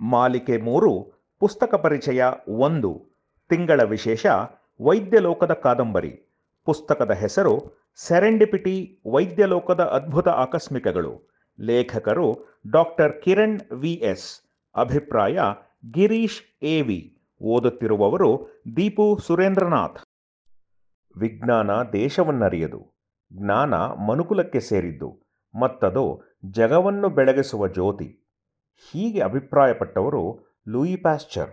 ಮಾಲಿಕೆ ಮೂರು, ಪುಸ್ತಕ ಪರಿಚಯ ಒಂದು. ತಿಂಗಳ ವಿಶೇಷ ವೈದ್ಯಲೋಕದ ಕಾದಂಬರಿ. ಪುಸ್ತಕದ ಹೆಸರು ಸೆರೆಂಡಿಪಿಟಿ ವೈದ್ಯಲೋಕದ ಅದ್ಭುತ ಆಕಸ್ಮಿಕಗಳು. ಲೇಖಕರು ಡಾಕ್ಟರ್ ಕಿರಣ್ ವಿ ಎಸ್ ಅಭಿಪ್ರಾಯ, ಗಿರೀಶ್ ಎ ವಿ ಓದುತ್ತಿರುವವರು ದೀಪು ಸುರೇಂದ್ರನಾಥ್. ವಿಜ್ಞಾನ ದೇಶವನ್ನರಿಯದು. ಜ್ಞಾನ ಮನುಕುಲಕ್ಕೆ ಸೇರಿದ್ದು. ಮತ್ತದು ಜಗವನ್ನು ಬೆಳಗಿಸುವ ಜ್ಯೋತಿ. ಹೀಗೆ ಅಭಿಪ್ರಾಯಪಟ್ಟವರು ಲೂಯಿ ಪ್ಯಾಶ್ಚರ್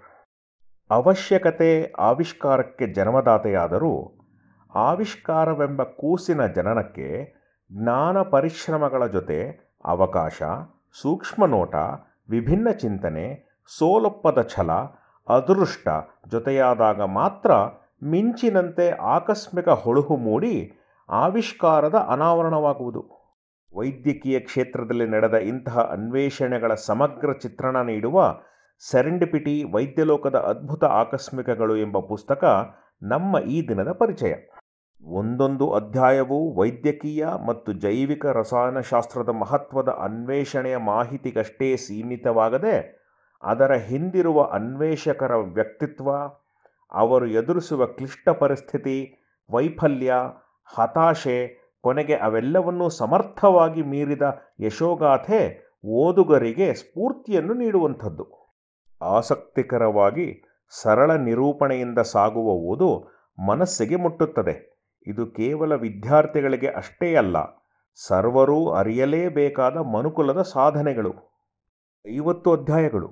ಅವಶ್ಯಕತೆ ಆವಿಷ್ಕಾರಕ್ಕೆ ಜನ್ಮದಾತೆಯಾದರೂ ಆವಿಷ್ಕಾರವೆಂಬ ಕೂಸಿನ ಜನನಕ್ಕೆ ಜ್ಞಾನ ಪರಿಶ್ರಮಗಳ ಜೊತೆ ಅವಕಾಶ ಸೂಕ್ಷ್ಮ ನೋಟ ವಿಭಿನ್ನ ಚಿಂತನೆ, ಸೋಲೊಪ್ಪದ ಛಲ, ಅದೃಷ್ಟ ಜೊತೆಯಾದಾಗ ಮಾತ್ರ ಮಿಂಚಿನಂತೆ ಆಕಸ್ಮಿಕ ಹೊಳುಹು ಮೂಡಿ ಆವಿಷ್ಕಾರದ ಅನಾವರಣವಾಗುವುದು. ವೈದ್ಯಕೀಯ ಕ್ಷೇತ್ರದಲ್ಲಿ ನಡೆದ ಇಂತಹ ಅನ್ವೇಷಣೆಗಳ ಸಮಗ್ರ ಚಿತ್ರಣ ನೀಡುವ ಸೆರೆಂಡಿಪಿಟಿ ವೈದ್ಯಲೋಕದ ಅದ್ಭುತ ಆಕಸ್ಮಿಕಗಳು ಎಂಬ ಪುಸ್ತಕ ನಮ್ಮ ಈ ದಿನದ ಪರಿಚಯ. ಒಂದೊಂದು ಅಧ್ಯಾಯವು ವೈದ್ಯಕೀಯ ಮತ್ತು ಜೈವಿಕ ರಸಾಯನಶಾಸ್ತ್ರದ ಮಹತ್ವದ ಅನ್ವೇಷಣೆಯ ಮಾಹಿತಿಗಷ್ಟೇ ಸೀಮಿತವಾಗದೆ, ಅದರ ಹಿಂದಿರುವ ಅನ್ವೇಷಕರ ವ್ಯಕ್ತಿತ್ವ, ಅವರು ಎದುರಿಸುವ ಕ್ಲಿಷ್ಟ ಪರಿಸ್ಥಿತಿ, ವೈಫಲ್ಯ, ಹತಾಶೆ ಕೊನೆಗೆ ಅವೆಲ್ಲವನ್ನೂ ಸಮರ್ಥವಾಗಿ ಮೀರಿದ ಯಶೋಗಾಥೆ ಓದುಗರಿಗೆ ಸ್ಫೂರ್ತಿಯನ್ನು ನೀಡುವಂಥದ್ದು. ಆಸಕ್ತಿಕರವಾಗಿ ಸರಳ ನಿರೂಪಣೆಯಿಂದ ಸಾಗುವ ಓದು ಮನಸ್ಸಿಗೆ ಮುಟ್ಟುತ್ತದೆ. ಇದು ಕೇವಲ ವಿದ್ಯಾರ್ಥಿಗಳಿಗೆ ಅಷ್ಟೇ ಅಲ್ಲ, ಸರ್ವರೂ ಅರಿಯಲೇಬೇಕಾದ ಮನುಕುಲದ ಸಾಧನೆಗಳು. ಐವತ್ತು ಅಧ್ಯಾಯಗಳು.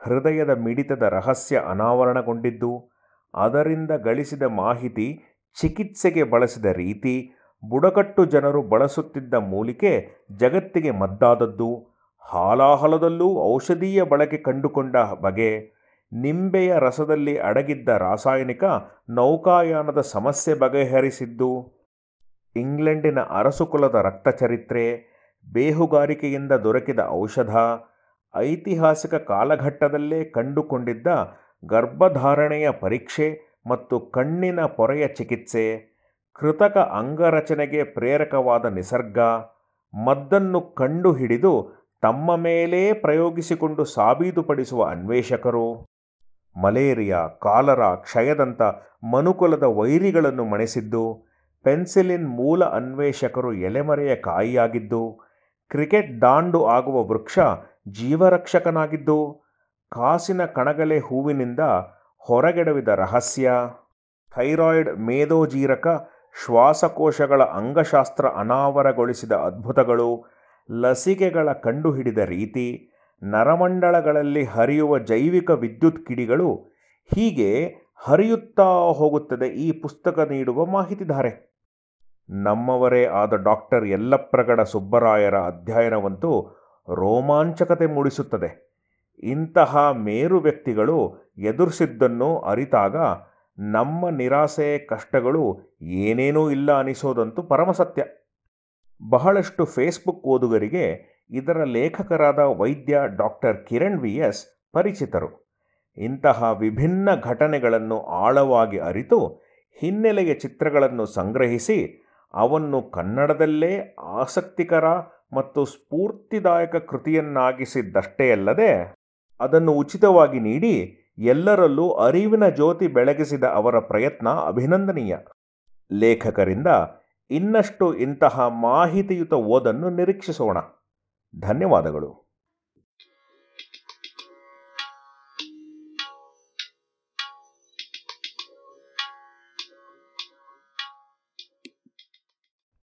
ಹೃದಯದ ಮಿಡಿತದ ರಹಸ್ಯ ಅನಾವರಣಗೊಂಡಿದ್ದು, ಅದರಿಂದ ಗಳಿಸಿದ ಮಾಹಿತಿ ಚಿಕಿತ್ಸೆಗೆ ಬಳಸಿದ ರೀತಿ ಬುಡಕಟ್ಟು ಜನರು ಬಳಸುತ್ತಿದ್ದ ಮೂಲಿಕೆ ಜಗತ್ತಿಗೆ ಮದ್ದಾದದ್ದು. ಹಾಲಾಹಲದಲ್ಲೂ ಔಷಧೀಯ ಬಳಕೆ ಕಂಡುಕೊಂಡ ಬಗೆ. ನಿಂಬೆಯ ರಸದಲ್ಲಿ ಅಡಗಿದ್ದ ರಾಸಾಯನಿಕ ನೌಕಾಯಾನದ ಸಮಸ್ಯೆ ಬಗೆಹರಿಸಿದ್ದು. ಇಂಗ್ಲೆಂಡಿನ ಅರಸುಕುಲದ ರಕ್ತಚರಿತ್ರೆ, ಬೇಹುಗಾರಿಕೆಯಿಂದ ದೊರಕಿದ ಔಷಧ, ಐತಿಹಾಸಿಕ ಕಾಲಘಟ್ಟದಲ್ಲೇ ಕಂಡುಕೊಂಡಿದ್ದ ಗರ್ಭಧಾರಣೆಯ ಪರೀಕ್ಷೆ ಮತ್ತು ಕಣ್ಣಿನ ಪೊರೆಯ ಚಿಕಿತ್ಸೆ. ಕೃತಕ ಅಂಗರಚನೆಗೆ ಪ್ರೇರಕವಾದ ನಿಸರ್ಗ, ಮದ್ದನ್ನು ಕಂಡುಹಿಡಿದು ತಮ್ಮ ಮೇಲೇ ಪ್ರಯೋಗಿಸಿಕೊಂಡು ಸಾಬೀತುಪಡಿಸುವ ಅನ್ವೇಷಕರು, ಮಲೇರಿಯಾ, ಕಾಲರ ಕ್ಷಯದಂಥ ಮನುಕುಲದ ವೈರಿಗಳನ್ನು ಮಣಿಸಿದ್ದು, ಪೆನ್ಸಿಲಿನ್ ಮೂಲ ಅನ್ವೇಷಕರು ಎಲೆಮರೆಯ ಕಾಯಿಯಾಗಿದ್ದು, ಕ್ರಿಕೆಟ್ ದಾಂಡು ಆಗುವ ವೃಕ್ಷ ಜೀವರಕ್ಷಕನಾಗಿದ್ದು, ಕಾಸಿನ ಕಣಗಲೆ ಹೂವಿನಿಂದ ಹೊರಗೆಡವಿದ ರಹಸ್ಯ, ಥೈರಾಯ್ಡ್ ಮೇದೋಜೀರಕ ಶ್ವಾಸಕೋಶಗಳ ಅಂಗಶಾಸ್ತ್ರ ಅನಾವರಗೊಳಿಸಿದ ಅದ್ಭುತಗಳು, ಲಸಿಕೆಗಳ ಕಂಡುಹಿಡಿದ ರೀತಿ, ನರಮಂಡಲಗಳಲ್ಲಿ ಹರಿಯುವ ಜೈವಿಕ ವಿದ್ಯುತ್ ಕಿಡಿಗಳು ಹೀಗೆ ಹರಿಯುತ್ತಾ ಹೋಗುತ್ತದೆ ಈ ಪುಸ್ತಕ ನೀಡುವ ಮಾಹಿತಿಧಾರೆ. ನಮ್ಮವರೇ ಆದ ಡಾಕ್ಟರ್ ಯಲ್ಲಪ್ರಗಡ ಸುಬ್ಬರಾಯರ ಅಧ್ಯಯನವಂತೂ ರೋಮಾಂಚಕತೆ ಮೂಡಿಸುತ್ತದೆ. ಇಂತಹ ಮೇರು ವ್ಯಕ್ತಿಗಳು ಎದುರಿಸಿದ್ದನ್ನು ಅರಿತಾಗ ನಮ್ಮ ನಿರಾಸೆ ಕಷ್ಟಗಳು ಏನೇನೂ ಇಲ್ಲ ಅನಿಸೋದಂತೂ ಪರಮಸತ್ಯ. ಬಹಳಷ್ಟು ಫೇಸ್ಬುಕ್ ಓದುಗರಿಗೆ ಇದರ ಲೇಖಕರಾದ ವೈದ್ಯ ಡಾಕ್ಟರ್ ಕಿರಣ್ ವಿ ಎಸ್ ಪರಿಚಿತರು. ಇಂತಹ ವಿಭಿನ್ನ ಘಟನೆಗಳನ್ನು ಆಳವಾಗಿ ಅರಿತು ಹಿನ್ನೆಲೆಯ ಚಿತ್ರಗಳನ್ನು ಸಂಗ್ರಹಿಸಿ ಅವನ್ನು ಕನ್ನಡದಲ್ಲೇ ಆಸಕ್ತಿಕರ ಮತ್ತು ಸ್ಫೂರ್ತಿದಾಯಕ ಕೃತಿಯನ್ನಾಗಿಸಿದ್ದಷ್ಟೇ ಅಲ್ಲದೆ ಅದನ್ನು ಉಚಿತವಾಗಿ ನೀಡಿ ಎಲ್ಲರಲ್ಲೂ ಅರಿವಿನ ಜ್ಯೋತಿ ಬೆಳಗಿಸಿದ ಅವರ ಪ್ರಯತ್ನ ಅಭಿನಂದನೀಯ. ಲೇಖಕರಿಂದ ಇನ್ನಷ್ಟು ಇಂತಹ ಮಾಹಿತಿಯುತ ಓದನ್ನು ನಿರೀಕ್ಷಿಸೋಣ. ಧನ್ಯವಾದಗಳು.